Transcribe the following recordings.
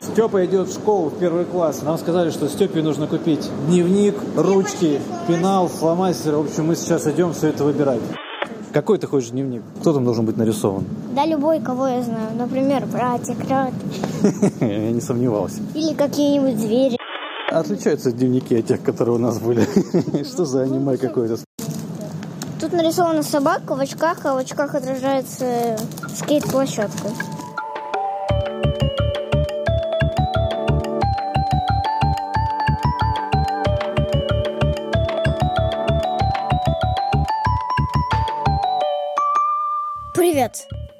Степа идет в школу в первый класс. Нам сказали, что Степе нужно купить дневник, ручки, пенал, фломастер. В общем, мы сейчас идем все это выбирать. Какой ты хочешь дневник? Кто там должен быть нарисован? Да любой, кого я знаю. Например, братик, рад. Я не сомневался. Или какие-нибудь звери. Отличаются дневники от тех, которые у нас были. Что за аниме какое-то? Тут нарисована собака в очках, а в очках отражается скейт-площадка.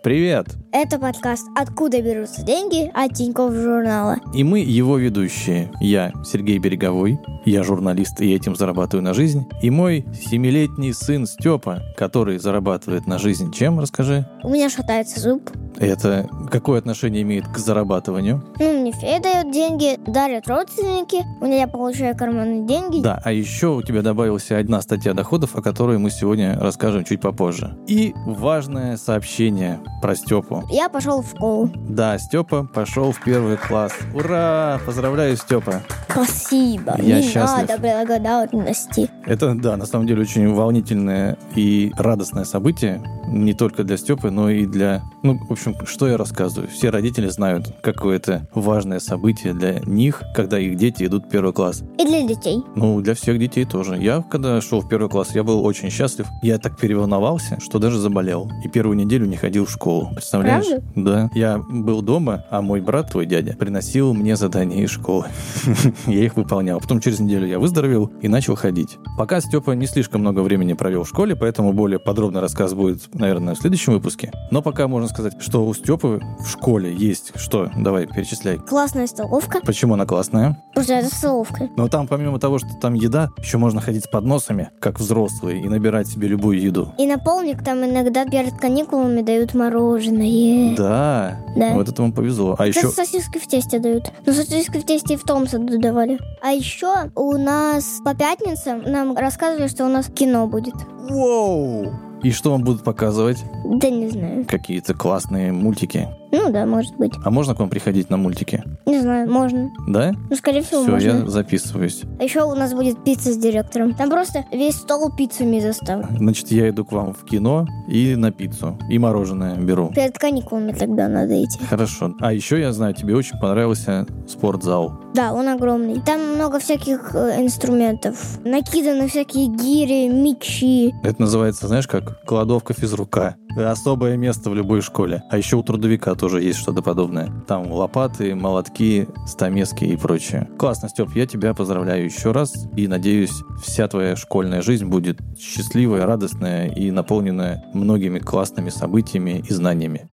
Привет! Это подкаст «Откуда берутся деньги» от Тинькофф журнала. И мы его ведущие. Я Сергей Береговой, я журналист и этим зарабатываю на жизнь. И мой семилетний сын Степа, который зарабатывает на жизнь чем, расскажи? У меня шатается зуб. Это какое отношение имеет к зарабатыванию? Ну, мне фея дает деньги, дарят родственники, у меня получаю карманные деньги. Да, а еще у тебя добавилась одна статья доходов, о которой мы сегодня расскажем чуть попозже. И важное сообщение про Степу. Я пошел в школу. Да, Степа пошел в первый класс. Ура! Поздравляю, Степа! Спасибо, Я не счастлив. надо благодарности. Это, да, на самом деле очень волнительное и радостное событие, не только для Степы, но и для... Ну, в общем, что я рассказываю? Все родители знают, какое это важное событие для них, когда их дети идут в первый класс. И для детей. Ну, для всех детей тоже. Я, когда шел в первый класс, я был очень счастлив. Я так переволновался, что даже заболел. И первую неделю не ходил в школу. Представляешь? Правда? Да. Я был дома, а мой брат, твой дядя, приносил мне задания из школы. Я их выполнял. Потом через неделю я выздоровел и начал ходить. Пока Степа не слишком много времени провел в школе, поэтому более подробный рассказ будет, наверное, в следующем выпуске. Но пока можно сказать, что у Степы в школе есть что? Давай, перечисляй. Классная столовка. Почему она классная? Что это столовка. Но там, помимо того, что там еда, еще можно ходить с подносами, как взрослые, и набирать себе любую еду. И на полник там иногда перед каникулами дают мороженое. Да, Да. вот это вам повезло. А еще... Сейчас сосиски в тесте дают. Ну, сосиски в тесте и в том саду давали. А еще у нас по пятницам нам рассказывали, что у нас кино будет. Воу! И что вам будут показывать? Да не знаю. Какие-то классные мультики. Ну да, может быть. А можно к вам приходить на мультики? Не знаю, можно. Да? Ну, скорее всего, Все, можно. я записываюсь. А еще у нас будет пицца с директором. Там просто весь стол пиццами заставлен. Значит, я иду к вам в кино и на пиццу. И мороженое беру. Перед каникулами тогда надо идти. Хорошо. А еще я знаю, тебе очень понравился спортзал. Да, он огромный. Там много всяких э, инструментов. Накиданы всякие гири, мечи. Это называется, знаешь, как кладовка физрука. Особое место в любой школе. А еще у трудовика тоже есть что-то подобное. Там лопаты, молотки, стамески и прочее. Классно, Степ, я тебя поздравляю еще раз. И надеюсь, вся твоя школьная жизнь будет счастливая, радостная и наполненная многими классными событиями и знаниями.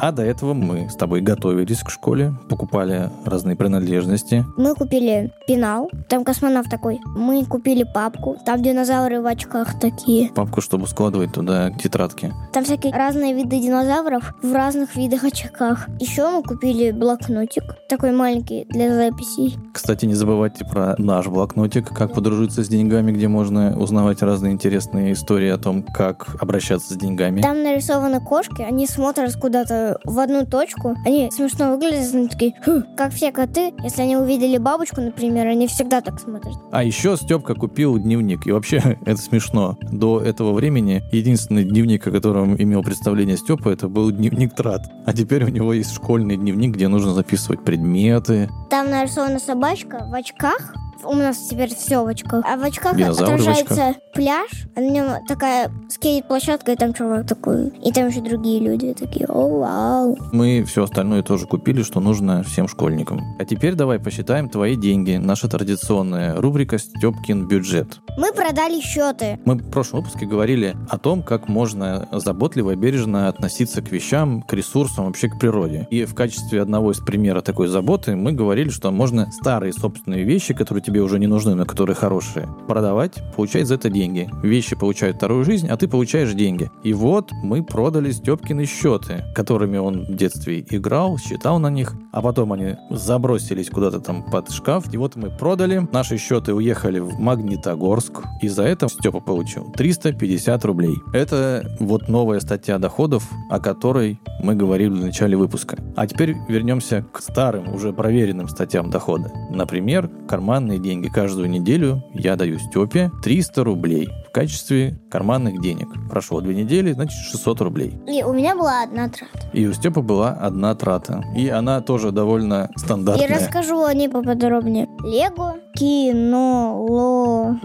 А до этого мы с тобой готовились к школе, покупали разные принадлежности. Мы купили пенал, там космонавт такой. Мы купили папку, там динозавры в очках такие. Папку, чтобы складывать туда тетрадки. Там всякие разные виды динозавров в разных видах очках. Еще мы купили блокнотик, такой маленький для записей. Кстати, не забывайте про наш блокнотик, как подружиться с деньгами, где можно узнавать разные интересные истории о том, как обращаться с деньгами. Там нарисованы кошки, они смотрят куда-то в одну точку. Они смешно выглядят, они такие, «Хм». как все коты. Если они увидели бабочку, например, они всегда так смотрят. А еще Степка купил дневник. И вообще, это смешно. До этого времени единственный дневник, о котором имел представление Степа, это был дневник трат. А теперь у него есть школьный дневник, где нужно записывать предметы. Там нарисована собачка в очках. У нас теперь все в очках. А в очках Динозавры в отражается пляж, а на нем такая скейт-площадка, и там чувак такой. И там еще другие люди такие, о, вау. Мы все остальное тоже купили, что нужно всем школьникам. А теперь давай посчитаем твои деньги. Наша традиционная рубрика «Степкин бюджет». Мы продали счеты. Мы в прошлом выпуске говорили о том, как можно заботливо и бережно относиться к вещам, к ресурсам, вообще к природе. И в качестве одного из примера такой заботы мы говорили, что можно старые собственные вещи, которые тебе уже не нужны, но которые хорошие, продавать, получать за это деньги. Вещи получают вторую жизнь, а ты получаешь деньги. И вот мы продали Степкины счеты, которыми он в детстве играл, считал на них, а потом они забросились куда-то там под шкаф, и вот мы продали, наши счеты уехали в Магнитогорск, и за это Степа получил 350 рублей. Это вот новая статья доходов, о которой мы говорили в начале выпуска. А теперь вернемся к старым, уже проверенным статьям дохода. Например, карманные деньги. Каждую неделю я даю Степе 300 рублей в качестве карманных денег. Прошло две недели, значит 600 рублей. И у меня была одна трата. И у Степы была одна трата. И она тоже довольно стандартная. И расскажу о ней поподробнее. Лего, кинологи.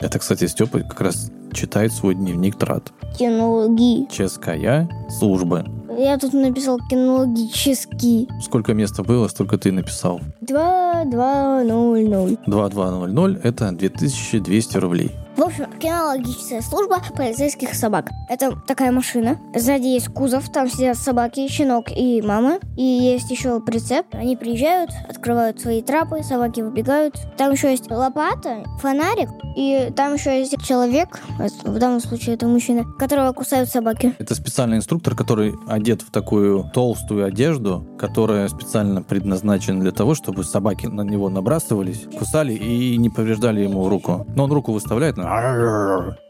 Это, кстати, Степа как раз читает свой дневник трат. Кинологи. Ческая служба. Я тут написал кинологический. Сколько места было, столько ты написал. 2200. 2200 это 2200 рублей. В общем, кинологическая служба полицейских собак. Это такая машина. Сзади есть кузов, там сидят собаки, щенок и мама. И есть еще прицеп. Они приезжают, открывают свои трапы, собаки выбегают. Там еще есть лопата, фонарик. И там еще есть человек, в данном случае это мужчина, которого кусают собаки. Это специальный инструктор, который одет в такую толстую одежду, которая специально предназначена для того, чтобы собаки на него набрасывались, кусали и не повреждали ему руку. Но он руку выставляет,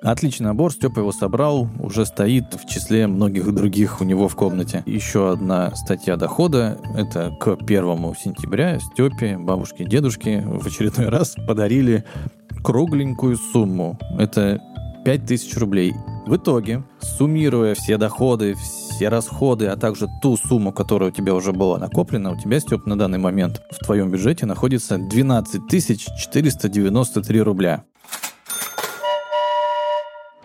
Отличный набор, Степа его собрал, уже стоит в числе многих других у него в комнате. Еще одна статья дохода, это к первому сентября Степе, бабушке и дедушке в очередной раз подарили кругленькую сумму. Это 5000 рублей. В итоге, суммируя все доходы, все расходы, а также ту сумму, которая у тебя уже была накоплена, у тебя, Степ, на данный момент в твоем бюджете находится 12 493 рубля.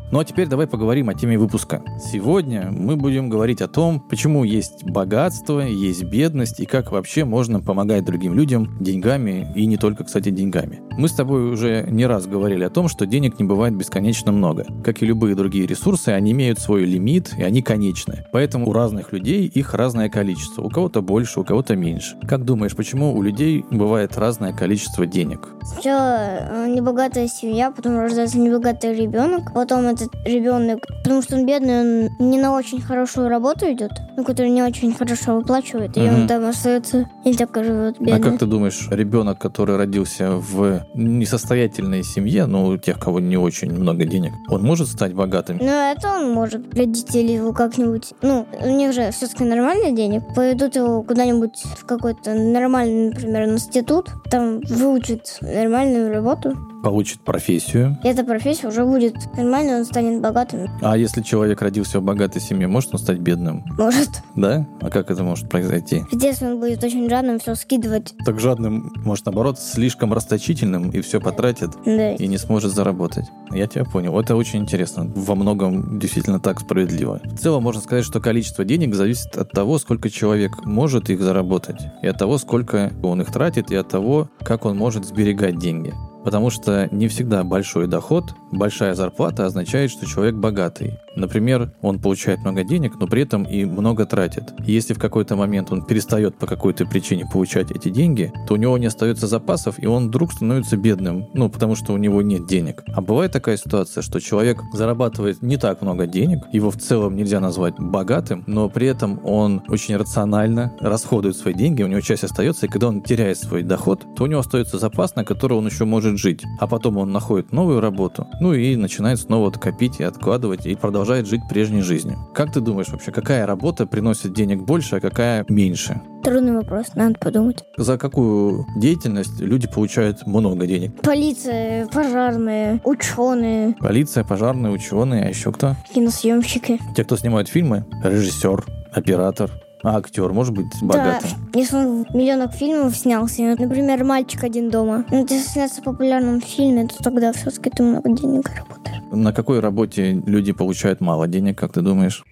Ну а теперь давай поговорим о теме выпуска. Сегодня мы будем говорить о том, почему есть богатство, есть бедность и как вообще можно помогать другим людям деньгами и не только, кстати, деньгами. Мы с тобой уже не раз говорили о том, что денег не бывает бесконечно много. Как и любые другие ресурсы, они имеют свой лимит и они конечны. Поэтому у разных людей их разное количество. У кого-то больше, у кого-то меньше. Как думаешь, почему у людей бывает разное количество денег? Сначала э, небогатая семья, потом рождается небогатый ребенок, потом этот ребенок, потому что он бедный, он не на очень хорошую работу идет, ну, который не очень хорошо выплачивает, и он там остается и так живет А бедный. как ты думаешь, ребенок, который родился в несостоятельной семье, ну, у тех, кого не очень много денег, он может стать богатым? Ну, это он может. Родители его как-нибудь... Ну, у них же все-таки нормально денег. Поведут его куда-нибудь в какой-то нормальный, например, институт. Там выучат нормальную работу. Получит профессию. И эта профессия уже будет нормальной, он станет богатым. А если человек родился в богатой семье, может он стать бедным? Может. Да? А как это может произойти? В детстве он будет очень жадным все скидывать. Так жадным, может, наоборот, слишком расточительным и все потратит Да. и не сможет заработать. Я тебя понял. Это очень интересно. Во многом действительно так справедливо. В целом можно сказать, что количество денег зависит от того, сколько человек может их заработать, и от того, сколько он их тратит, и от того, как он может сберегать деньги. Потому что не всегда большой доход, большая зарплата означает, что человек богатый. Например, он получает много денег, но при этом и много тратит. И если в какой-то момент он перестает по какой-то причине получать эти деньги, то у него не остается запасов, и он вдруг становится бедным, ну, потому что у него нет денег. А бывает такая ситуация, что человек зарабатывает не так много денег, его в целом нельзя назвать богатым, но при этом он очень рационально расходует свои деньги, у него часть остается, и когда он теряет свой доход, то у него остается запас, на который он еще может жить. А потом он находит новую работу, ну и начинает снова вот копить и откладывать, и продолжает жить прежней жизнью. Как ты думаешь вообще, какая работа приносит денег больше, а какая меньше? Трудный вопрос, надо подумать. За какую деятельность люди получают много денег? Полиция, пожарные, ученые, Полиция, пожарные, ученые, а еще кто? киносъемщики. Те, кто снимают фильмы, режиссер, оператор, а актер может быть богатым. Да, если он в миллионах фильмов снялся, например, «Мальчик один дома», ну, если сняться в популярном фильме, то тогда все-таки ты много денег работаешь. На какой работе люди получают мало денег, как ты думаешь?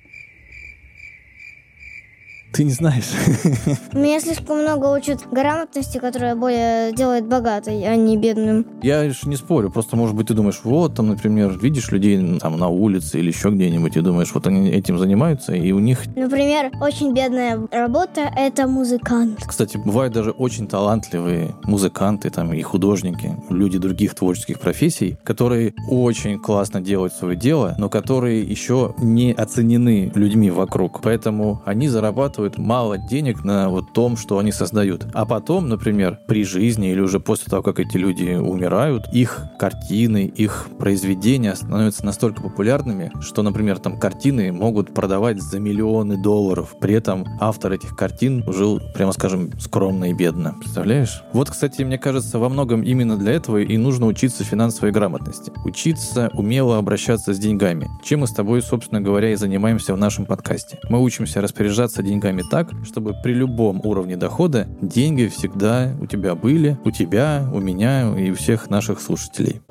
Ты не знаешь. Меня слишком много учат грамотности, которая более делает богатой, а не бедным. Я же не спорю, просто, может быть, ты думаешь, вот, там, например, видишь людей там на улице или еще где-нибудь, и думаешь, вот они этим занимаются, и у них... Например, очень бедная работа — это музыкант. Кстати, бывают даже очень талантливые музыканты там и художники, люди других творческих профессий, которые очень классно делают свое дело, но которые еще не оценены людьми вокруг. Поэтому они зарабатывают мало денег на вот том, что они создают. А потом, например, при жизни или уже после того, как эти люди умирают, их картины, их произведения становятся настолько популярными, что, например, там картины могут продавать за миллионы долларов. При этом автор этих картин жил, прямо скажем, скромно и бедно. Представляешь? Вот, кстати, мне кажется, во многом именно для этого и нужно учиться финансовой грамотности. Учиться умело обращаться с деньгами. Чем мы с тобой, собственно говоря, и занимаемся в нашем подкасте. Мы учимся распоряжаться деньгами так, чтобы при любом уровне дохода деньги всегда у тебя были, у тебя, у меня и у всех наших слушателей.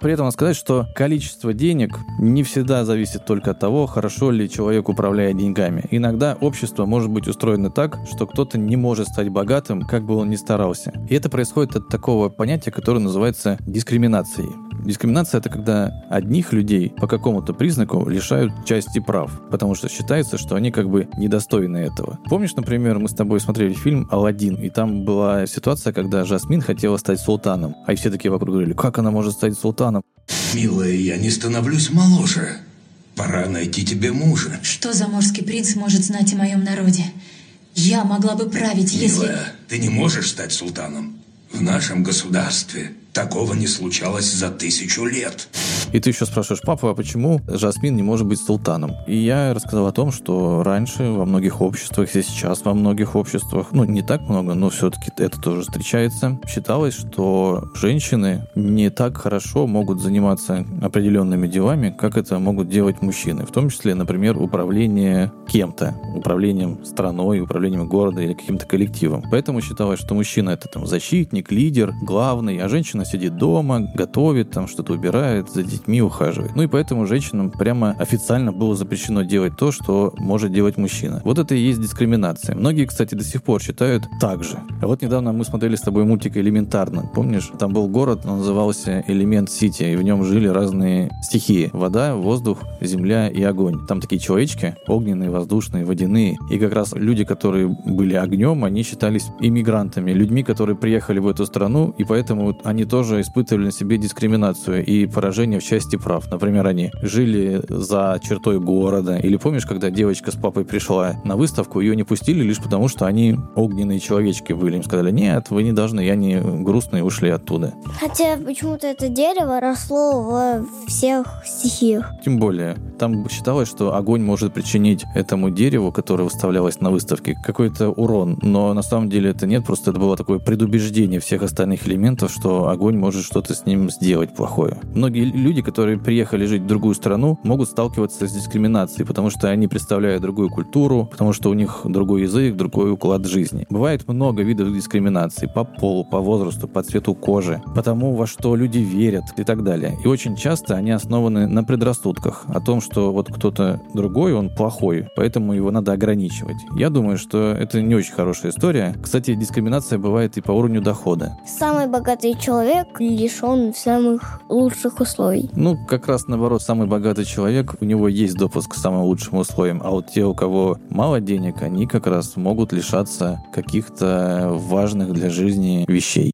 При этом надо сказать, что количество денег не всегда зависит только от того, хорошо ли человек управляет деньгами. Иногда общество может быть устроено так, что кто-то не может стать богатым, как бы он ни старался. И это происходит от такого понятия, которое называется дискриминацией. Дискриминация – это когда одних людей по какому-то признаку лишают части прав, потому что считается, что они как бы недостойны этого. Помнишь, например, мы с тобой смотрели фильм «Аладдин», и там была ситуация, когда Жасмин хотела стать султаном, а и все такие вокруг говорили, как она может стать султаном? Милая, я не становлюсь моложе. Пора найти тебе мужа. Что заморский принц может знать о моем народе? Я могла бы править, если... Милая, ты не можешь стать султаном. В нашем государстве такого не случалось за тысячу лет. И ты еще спрашиваешь, папа, а почему Жасмин не может быть султаном? И я рассказал о том, что раньше во многих обществах, и сейчас во многих обществах, ну, не так много, но все-таки это тоже встречается, считалось, что женщины не так хорошо могут заниматься определенными делами, как это могут делать мужчины. В том числе, например, управление кем-то, управлением страной, управлением города или каким-то коллективом. Поэтому считалось, что мужчина это там защитник, лидер, главный, а женщина сидит дома, готовит, там что-то убирает, за детьми ухаживает. Ну и поэтому женщинам прямо официально было запрещено делать то, что может делать мужчина. Вот это и есть дискриминация. Многие, кстати, до сих пор считают так же. А вот недавно мы смотрели с тобой мультик «Элементарно». Помнишь? Там был город, он назывался Элемент Сити, и в нем жили разные стихии. Вода, воздух, земля и огонь. Там такие человечки, огненные, воздушные, водяные. И как раз люди, которые были огнем, они считались иммигрантами, людьми, которые приехали в эту страну, и поэтому они тоже тоже испытывали на себе дискриминацию и поражение в части прав. Например, они жили за чертой города. Или помнишь, когда девочка с папой пришла на выставку, ее не пустили лишь потому, что они огненные человечки были. Им сказали, нет, вы не должны, я не грустные, ушли оттуда. Хотя почему-то это дерево росло во всех стихиях. Тем более, там считалось, что огонь может причинить этому дереву, которое выставлялось на выставке, какой-то урон. Но на самом деле это нет, просто это было такое предубеждение всех остальных элементов, что огонь огонь может что-то с ним сделать плохое. Многие люди, которые приехали жить в другую страну, могут сталкиваться с дискриминацией, потому что они представляют другую культуру, потому что у них другой язык, другой уклад жизни. Бывает много видов дискриминации по полу, по возрасту, по цвету кожи, по тому, во что люди верят и так далее. И очень часто они основаны на предрассудках о том, что вот кто-то другой, он плохой, поэтому его надо ограничивать. Я думаю, что это не очень хорошая история. Кстати, дискриминация бывает и по уровню дохода. Самый богатый человек человек лишен самых лучших условий. Ну, как раз наоборот, самый богатый человек, у него есть допуск к самым лучшим условиям, а вот те, у кого мало денег, они как раз могут лишаться каких-то важных для жизни вещей.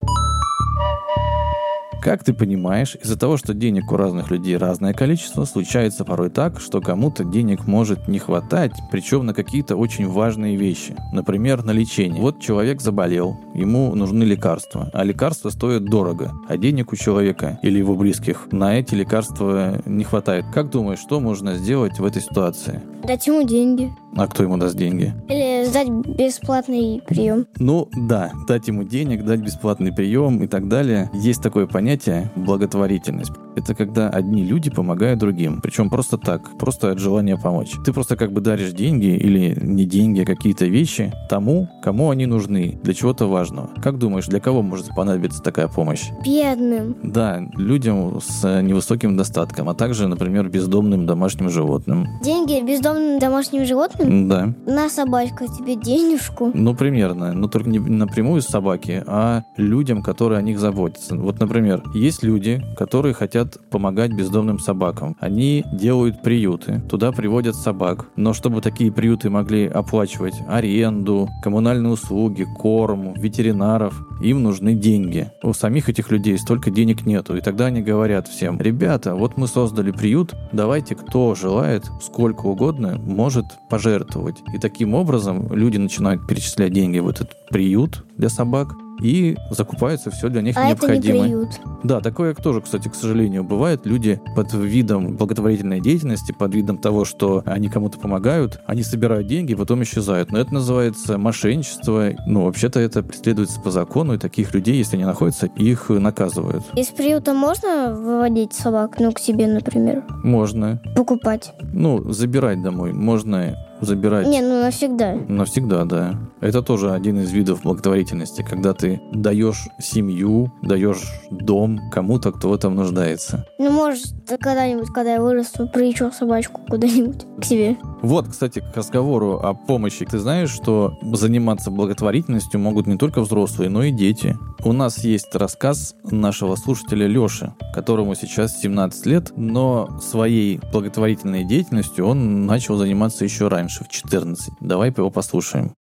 Как ты понимаешь, из-за того, что денег у разных людей разное количество, случается порой так, что кому-то денег может не хватать, причем на какие-то очень важные вещи. Например, на лечение. Вот человек заболел, ему нужны лекарства, а лекарства стоят дорого, а денег у человека или его близких на эти лекарства не хватает. Как думаешь, что можно сделать в этой ситуации? Дать ему деньги. А кто ему даст деньги? Или сдать бесплатный прием. Ну да, дать ему денег, дать бесплатный прием и так далее. Есть такое понятие благотворительность. Это когда одни люди помогают другим. Причем просто так, просто от желания помочь. Ты просто как бы даришь деньги или не деньги, а какие-то вещи тому, кому они нужны, для чего-то важного. Как думаешь, для кого может понадобиться такая помощь? Бедным. Да, людям с невысоким достатком, а также, например, бездомным домашним животным. Деньги бездомным домашним животным? Да. На собачка тебе денежку. Ну, примерно. Но только не напрямую с собаки, а людям, которые о них заботятся. Вот, например, есть люди, которые хотят помогать бездомным собакам. Они делают приюты, туда приводят собак. Но чтобы такие приюты могли оплачивать аренду, коммунальные услуги, корм, ветеринаров, им нужны деньги. У самих этих людей столько денег нету. И тогда они говорят всем, ребята, вот мы создали приют, давайте кто желает, сколько угодно, может пожертвовать. И таким образом люди начинают перечислять деньги в этот приют для собак, и закупается все для них а необходимое. Это не приют. Да, такое тоже, кстати, к сожалению, бывает. Люди под видом благотворительной деятельности, под видом того, что они кому-то помогают, они собирают деньги и потом исчезают. Но это называется мошенничество. Ну, вообще-то это преследуется по закону, и таких людей, если они находятся, их наказывают. Из приюта можно выводить собак, ну, к себе, например? Можно. Покупать? Ну, забирать домой. Можно забирать. Не, ну навсегда. Навсегда, да. Это тоже один из видов благотворительности, когда ты даешь семью, даешь дом кому-то, кто в этом нуждается. Ну, может, когда-нибудь, когда я вырасту, приючу собачку куда-нибудь к себе. Вот, кстати, к разговору о помощи. Ты знаешь, что заниматься благотворительностью могут не только взрослые, но и дети. У нас есть рассказ нашего слушателя Леши, которому сейчас 17 лет, но своей благотворительной деятельностью он начал заниматься еще раньше, в 14. Давай его послушаем.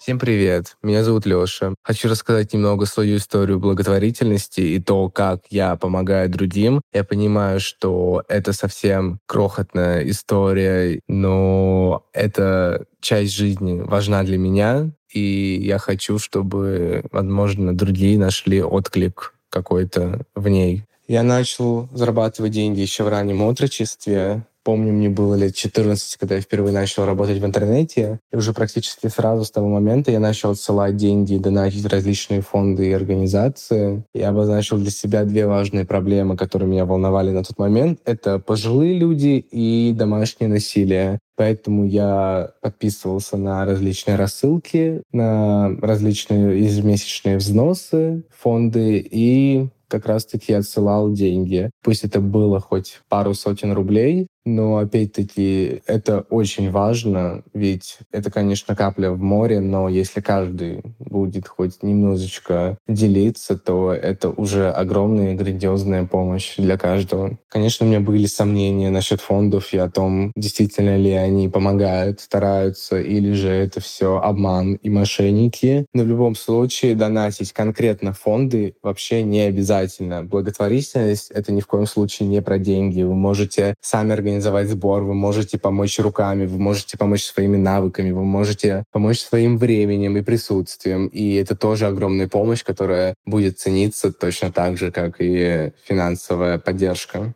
Всем привет, меня зовут Лёша. Хочу рассказать немного свою историю благотворительности и то, как я помогаю другим. Я понимаю, что это совсем крохотная история, но это часть жизни важна для меня, и я хочу, чтобы, возможно, другие нашли отклик какой-то в ней. Я начал зарабатывать деньги еще в раннем отрочестве. Помню, мне было лет 14, когда я впервые начал работать в интернете. И уже практически сразу с того момента я начал отсылать деньги и донатить различные фонды и организации. Я обозначил для себя две важные проблемы, которые меня волновали на тот момент. Это пожилые люди и домашнее насилие. Поэтому я подписывался на различные рассылки, на различные ежемесячные взносы, фонды и как раз-таки отсылал деньги. Пусть это было хоть пару сотен рублей, но опять-таки это очень важно, ведь это, конечно, капля в море, но если каждый будет хоть немножечко делиться, то это уже огромная грандиозная помощь для каждого. Конечно, у меня были сомнения насчет фондов и о том, действительно ли они помогают, стараются, или же это все обман и мошенники. Но в любом случае донатить конкретно фонды вообще не обязательно. Благотворительность — это ни в коем случае не про деньги. Вы можете сами организовать организовать сбор, вы можете помочь руками, вы можете помочь своими навыками, вы можете помочь своим временем и присутствием. И это тоже огромная помощь, которая будет цениться точно так же, как и финансовая поддержка.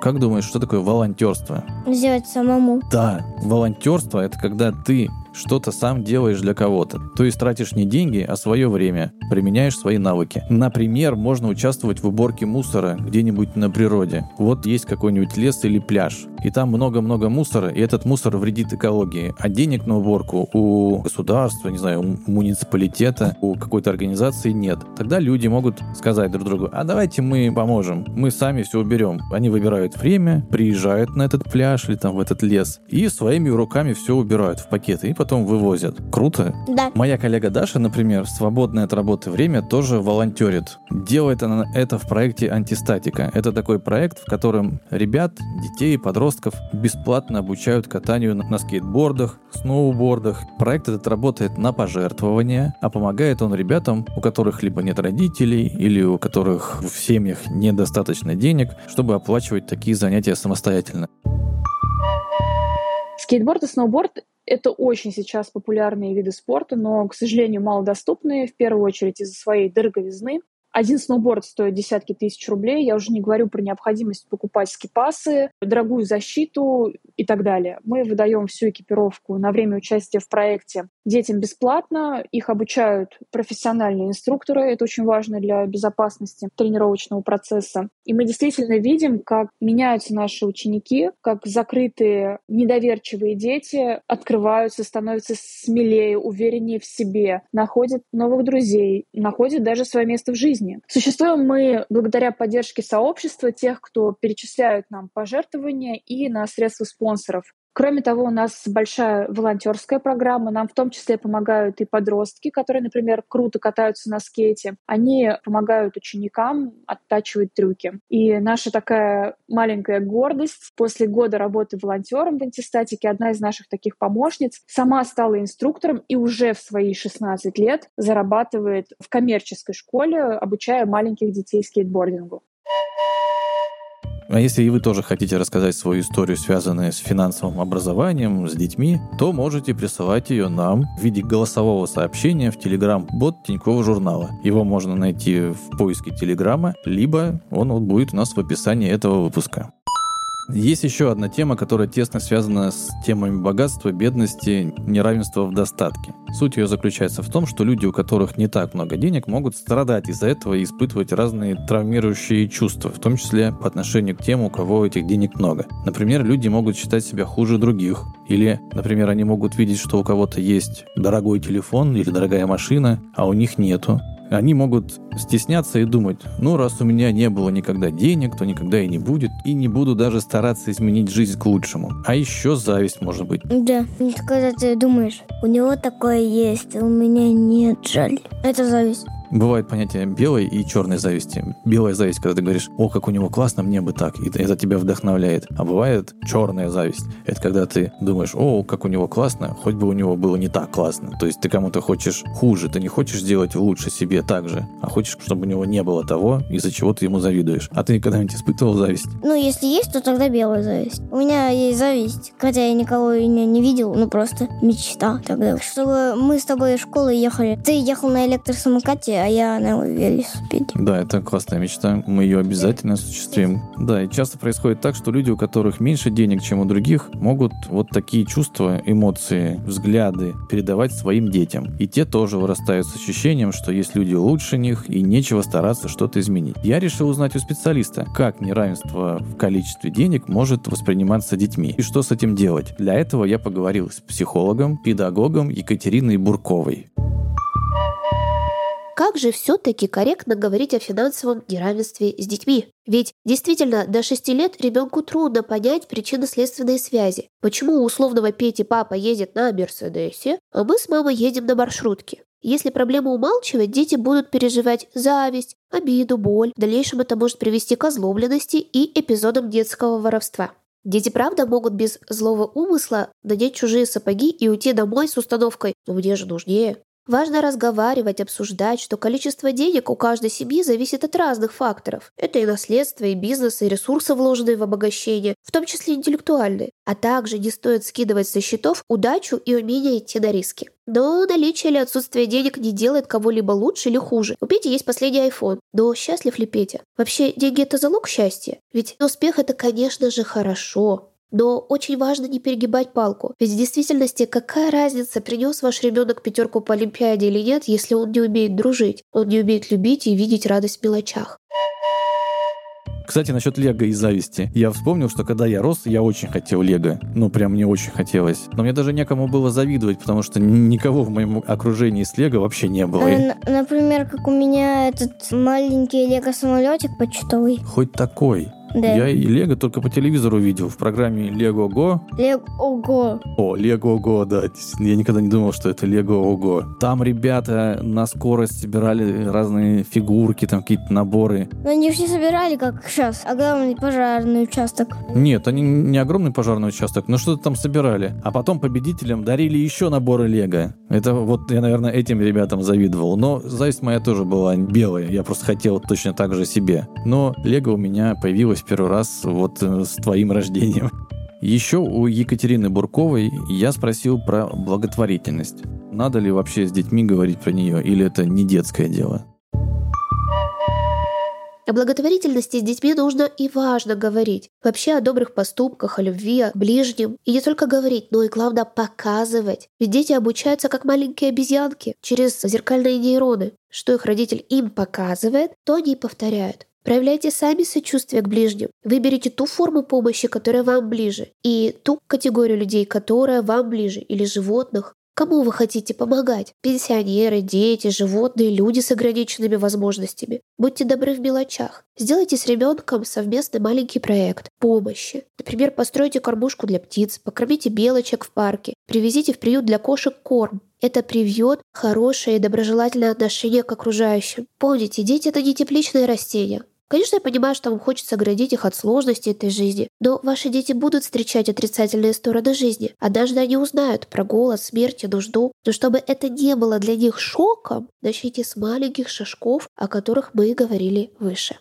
Как думаешь, что такое волонтерство? Сделать самому. Да, волонтерство это когда ты что-то сам делаешь для кого-то. То есть тратишь не деньги, а свое время, применяешь свои навыки. Например, можно участвовать в уборке мусора где-нибудь на природе. Вот есть какой-нибудь лес или пляж, и там много-много мусора, и этот мусор вредит экологии. А денег на уборку у государства, не знаю, у муниципалитета, у какой-то организации нет. Тогда люди могут сказать друг другу, а давайте мы поможем, мы сами все уберем. Они выбирают время, приезжают на этот пляж или там в этот лес, и своими руками все убирают в пакеты, и потом вывозят. Круто? Да. Моя коллега Даша, например, в свободное от работы время тоже волонтерит. Делает она это в проекте «Антистатика». Это такой проект, в котором ребят, детей, подростков бесплатно обучают катанию на скейтбордах, сноубордах. Проект этот работает на пожертвования, а помогает он ребятам, у которых либо нет родителей, или у которых в семьях недостаточно денег, чтобы оплачивать такие занятия самостоятельно. Скейтборд и сноуборд это очень сейчас популярные виды спорта, но, к сожалению, малодоступные, в первую очередь из-за своей дороговизны. Один сноуборд стоит десятки тысяч рублей. Я уже не говорю про необходимость покупать скипасы, дорогую защиту и так далее. Мы выдаем всю экипировку на время участия в проекте детям бесплатно, их обучают профессиональные инструкторы, это очень важно для безопасности тренировочного процесса. И мы действительно видим, как меняются наши ученики, как закрытые, недоверчивые дети открываются, становятся смелее, увереннее в себе, находят новых друзей, находят даже свое место в жизни. Существуем мы благодаря поддержке сообщества, тех, кто перечисляют нам пожертвования и на средства спонсоров. Кроме того, у нас большая волонтерская программа. Нам в том числе помогают и подростки, которые, например, круто катаются на скейте. Они помогают ученикам оттачивать трюки. И наша такая маленькая гордость после года работы волонтером в антистатике, одна из наших таких помощниц, сама стала инструктором и уже в свои 16 лет зарабатывает в коммерческой школе, обучая маленьких детей скейтбордингу. А если и вы тоже хотите рассказать свою историю, связанную с финансовым образованием, с детьми, то можете присылать ее нам в виде голосового сообщения в Telegram-бот Тинькофф журнала. Его можно найти в поиске Телеграма, либо он вот будет у нас в описании этого выпуска. Есть еще одна тема, которая тесно связана с темами богатства, бедности, неравенства в достатке. Суть ее заключается в том, что люди, у которых не так много денег, могут страдать из-за этого и испытывать разные травмирующие чувства, в том числе по отношению к тем, у кого этих денег много. Например, люди могут считать себя хуже других. Или, например, они могут видеть, что у кого-то есть дорогой телефон или дорогая машина, а у них нету они могут стесняться и думать, ну, раз у меня не было никогда денег, то никогда и не будет, и не буду даже стараться изменить жизнь к лучшему. А еще зависть может быть. Да, когда ты думаешь, у него такое есть, а у меня нет, жаль. Это зависть. Бывает понятие белой и черной зависти. Белая зависть, когда ты говоришь, о, как у него классно, мне бы так, и это тебя вдохновляет. А бывает черная зависть. Это когда ты думаешь, о, как у него классно, хоть бы у него было не так классно. То есть ты кому-то хочешь хуже, ты не хочешь сделать лучше себе так же, а хочешь, чтобы у него не было того, из-за чего ты ему завидуешь. А ты когда-нибудь испытывал зависть? Ну, если есть, то тогда белая зависть. У меня есть зависть, хотя я никого не, не видел, ну просто мечта тогда. Чтобы мы с тобой из школы ехали. Ты ехал на электросамокате, а я на велосипеде. Да, это классная мечта. Мы ее обязательно осуществим. Да, и часто происходит так, что люди, у которых меньше денег, чем у других, могут вот такие чувства, эмоции, взгляды передавать своим детям. И те тоже вырастают с ощущением, что есть люди лучше них и нечего стараться что-то изменить. Я решил узнать у специалиста, как неравенство в количестве денег может восприниматься детьми и что с этим делать. Для этого я поговорил с психологом, педагогом Екатериной Бурковой. Как же все-таки корректно говорить о финансовом неравенстве с детьми? Ведь действительно до 6 лет ребенку трудно понять причинно-следственные связи. Почему у условного Пети папа едет на Мерседесе, а мы с мамой едем на маршрутке? Если проблему умалчивать, дети будут переживать зависть, обиду, боль. В дальнейшем это может привести к озлобленности и эпизодам детского воровства. Дети правда могут без злого умысла надеть чужие сапоги и уйти домой с установкой «ну мне же нужнее». Важно разговаривать, обсуждать, что количество денег у каждой семьи зависит от разных факторов. Это и наследство, и бизнес, и ресурсы, вложенные в обогащение, в том числе интеллектуальные. А также не стоит скидывать со счетов удачу и умение идти на риски. Но наличие или отсутствие денег не делает кого-либо лучше или хуже. У Пети есть последний iPhone. Но счастлив ли Петя? Вообще, деньги – это залог счастья? Ведь успех – это, конечно же, хорошо. Но очень важно не перегибать палку. Ведь в действительности какая разница, принес ваш ребенок пятерку по Олимпиаде или нет, если он не умеет дружить, он не умеет любить и видеть радость в мелочах. Кстати, насчет Лего и зависти. Я вспомнил, что когда я рос, я очень хотел Лего. Ну, прям мне очень хотелось. Но мне даже некому было завидовать, потому что никого в моем окружении с Лего вообще не было. Э, например, как у меня этот маленький Лего-самолетик почтовый. Хоть такой. Да. Я и Лего только по телевизору видел в программе Лего Го. Лего Го. О, Лего Го, да. Я никогда не думал, что это Лего Ого. Там ребята на скорость собирали разные фигурки, там какие-то наборы. Но они все собирали, как сейчас, огромный пожарный участок. Нет, они не огромный пожарный участок, но что-то там собирали. А потом победителям дарили еще наборы Лего. Это вот я, наверное, этим ребятам завидовал. Но зависть моя тоже была белая. Я просто хотел точно так же себе. Но Лего у меня появилось первый раз вот э, с твоим рождением. Еще у Екатерины Бурковой я спросил про благотворительность. Надо ли вообще с детьми говорить про нее, или это не детское дело? О благотворительности с детьми нужно и важно говорить. Вообще о добрых поступках, о любви, о ближнем. И не только говорить, но и главное показывать. Ведь дети обучаются как маленькие обезьянки через зеркальные нейроны. Что их родитель им показывает, то они и повторяют. Проявляйте сами сочувствие к ближним. Выберите ту форму помощи, которая вам ближе, и ту категорию людей, которая вам ближе, или животных, Кому вы хотите помогать? Пенсионеры, дети, животные, люди с ограниченными возможностями. Будьте добры в мелочах. Сделайте с ребенком совместный маленький проект помощи. Например, постройте кормушку для птиц, покормите белочек в парке, привезите в приют для кошек корм. Это привьет хорошее и доброжелательное отношение к окружающим. Помните, дети — это не тепличные растения. Конечно, я понимаю, что вам хочется оградить их от сложностей этой жизни, но ваши дети будут встречать отрицательные стороны жизни. Однажды они узнают про голод, смерть и нужду. Но чтобы это не было для них шоком, начните с маленьких шажков, о которых мы говорили выше.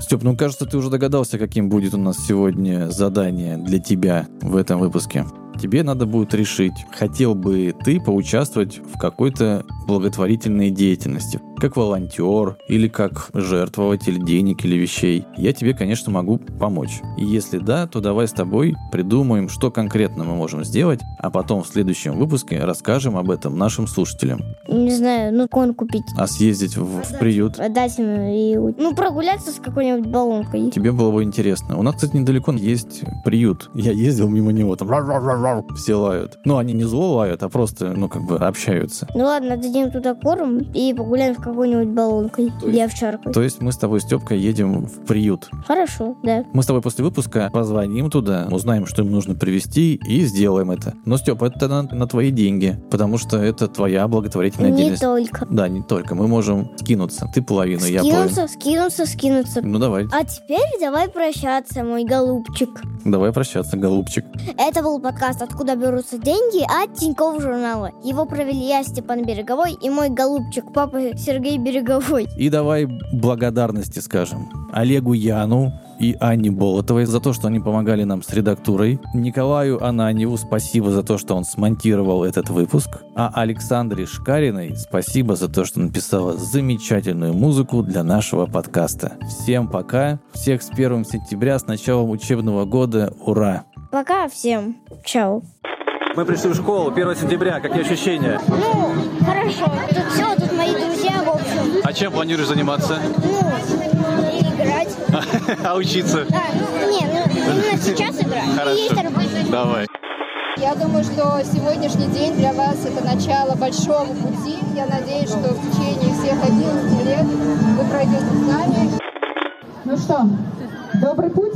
Степ, ну кажется, ты уже догадался, каким будет у нас сегодня задание для тебя в этом выпуске тебе надо будет решить, хотел бы ты поучаствовать в какой-то благотворительной деятельности, как волонтер или как жертвователь денег или вещей. Я тебе, конечно, могу помочь. И если да, то давай с тобой придумаем, что конкретно мы можем сделать, а потом в следующем выпуске расскажем об этом нашим слушателям. Не знаю, ну кон купить. А съездить в, в приют? Отдать ему и... Ну, прогуляться с какой-нибудь баллонкой. Тебе было бы интересно. У нас, кстати, недалеко есть приют. Я ездил мимо него, там все лают. Ну, они не зло лают, а просто, ну, как бы общаются. Ну ладно, дадим туда корм и погуляем с какой-нибудь баллонкой то овчаркой. То есть мы с тобой, Степка, едем в приют. Хорошо, да. Мы с тобой после выпуска позвоним туда, узнаем, что им нужно привезти и сделаем это. Но, Степ, это на, на твои деньги, потому что это твоя благотворительная не деятельность. Не только. Да, не только. Мы можем скинуться. Ты половину, скинуться, я половину. Скинуться, скинуться, скинуться. Ну, давай. А теперь давай прощаться, мой голубчик. Давай прощаться, голубчик. Это был подкаст «Откуда берутся деньги» от Тинькофф журнала. Его провели я, Степан Береговой, и мой голубчик, папа Сергей Береговой. И давай благодарности скажем Олегу Яну, и Анне Болотовой за то, что они помогали нам с редактурой. Николаю Ананьеву спасибо за то, что он смонтировал этот выпуск. А Александре Шкариной спасибо за то, что написала замечательную музыку для нашего подкаста. Всем пока. Всех с 1 сентября, с началом учебного года. Ура! Пока всем. Чао. Мы пришли в школу 1 сентября. Какие ощущения? Ну, хорошо. Тут все, тут мои друзья, в общем. А чем планируешь заниматься? Ну, играть. А учиться? А, ну, не, ну, именно сейчас играть. Хорошо. Есть работа. Давай. Я думаю, что сегодняшний день для вас это начало большого пути. Я надеюсь, что в течение всех 11 лет вы пройдете с нами. Ну что, добрый путь?